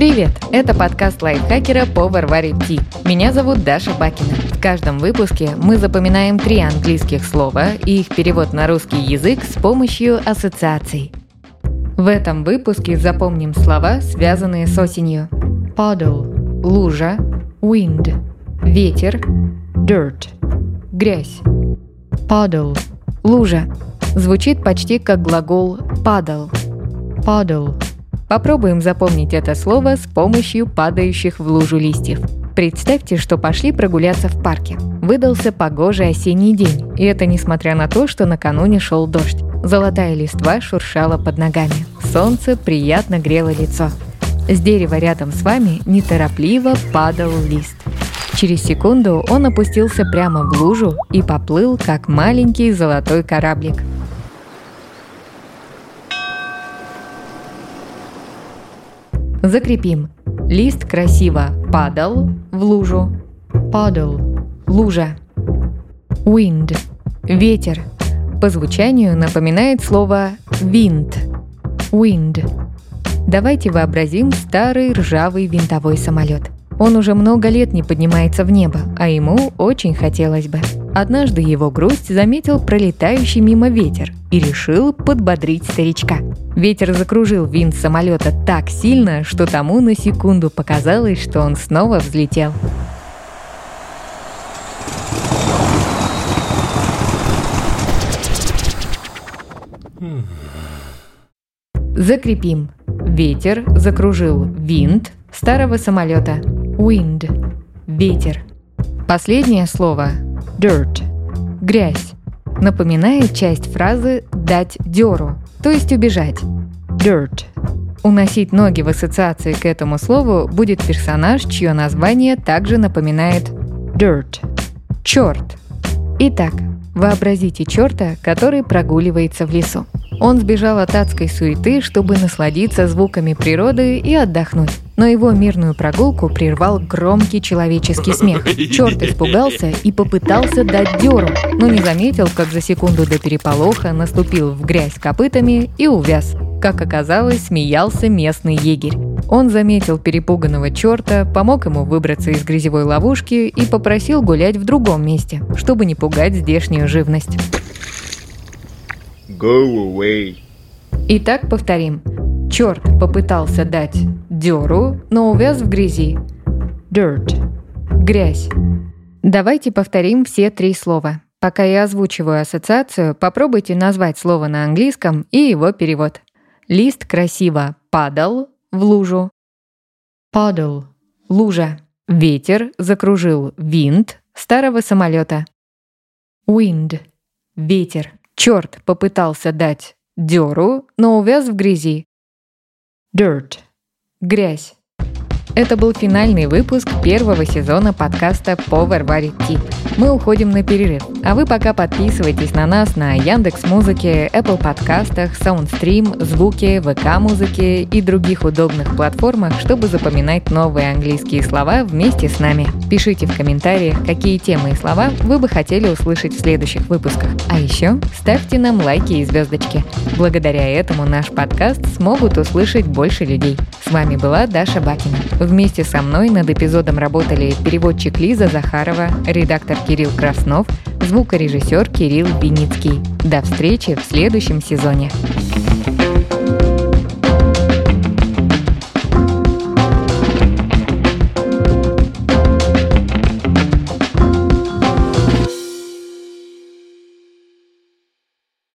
Привет! Это подкаст лайфхакера по Варваре Ти. Меня зовут Даша Бакина. В каждом выпуске мы запоминаем три английских слова и их перевод на русский язык с помощью ассоциаций. В этом выпуске запомним слова, связанные с осенью. Puddle – лужа, wind – ветер, dirt – грязь. Puddle – лужа. Звучит почти как глагол paddle. Puddle – Попробуем запомнить это слово с помощью падающих в лужу листьев. Представьте, что пошли прогуляться в парке. Выдался погожий осенний день, и это несмотря на то, что накануне шел дождь. Золотая листва шуршала под ногами. Солнце приятно грело лицо. С дерева рядом с вами неторопливо падал лист. Через секунду он опустился прямо в лужу и поплыл, как маленький золотой кораблик. Закрепим. Лист красиво падал в лужу. Падал. Лужа. Wind. Ветер. По звучанию напоминает слово wind. Wind. Давайте вообразим старый ржавый винтовой самолет. Он уже много лет не поднимается в небо, а ему очень хотелось бы. Однажды его грусть заметил пролетающий мимо ветер и решил подбодрить старичка. Ветер закружил винт самолета так сильно, что тому на секунду показалось, что он снова взлетел. Закрепим. Ветер закружил винт старого самолета. Wind. Ветер. Последнее слово dirt – грязь. Напоминает часть фразы «дать дёру», то есть убежать. Dirt. Уносить ноги в ассоциации к этому слову будет персонаж, чье название также напоминает dirt – черт. Итак, вообразите черта, который прогуливается в лесу. Он сбежал от адской суеты, чтобы насладиться звуками природы и отдохнуть. Но его мирную прогулку прервал громкий человеческий смех. Черт испугался и попытался дать дёру, но не заметил, как за секунду до переполоха наступил в грязь копытами и увяз. Как оказалось, смеялся местный егерь. Он заметил перепуганного черта, помог ему выбраться из грязевой ловушки и попросил гулять в другом месте, чтобы не пугать здешнюю живность. Go away. Итак, повторим. Черт попытался дать дёру, но увяз в грязи. Dirt. Грязь. Давайте повторим все три слова. Пока я озвучиваю ассоциацию, попробуйте назвать слово на английском и его перевод. Лист красиво падал в лужу. Puddle – лужа. Ветер закружил винт старого самолета. Wind – ветер. Черт попытался дать дёру, но увяз в грязи. Dirt. Грязь. Это был финальный выпуск первого сезона подкаста Power Варит Тип. Мы уходим на перерыв, а вы пока подписывайтесь на нас на Яндекс Музыке, Apple подкастах, Soundstream, Звуки, ВК Музыке и других удобных платформах, чтобы запоминать новые английские слова вместе с нами. Пишите в комментариях, какие темы и слова вы бы хотели услышать в следующих выпусках. А еще ставьте нам лайки и звездочки. Благодаря этому наш подкаст смогут услышать больше людей. С вами была Даша Бакина. Вместе со мной над эпизодом работали переводчик Лиза Захарова, редактор Кирилл Краснов, звукорежиссер Кирилл Виницкий. До встречи в следующем сезоне.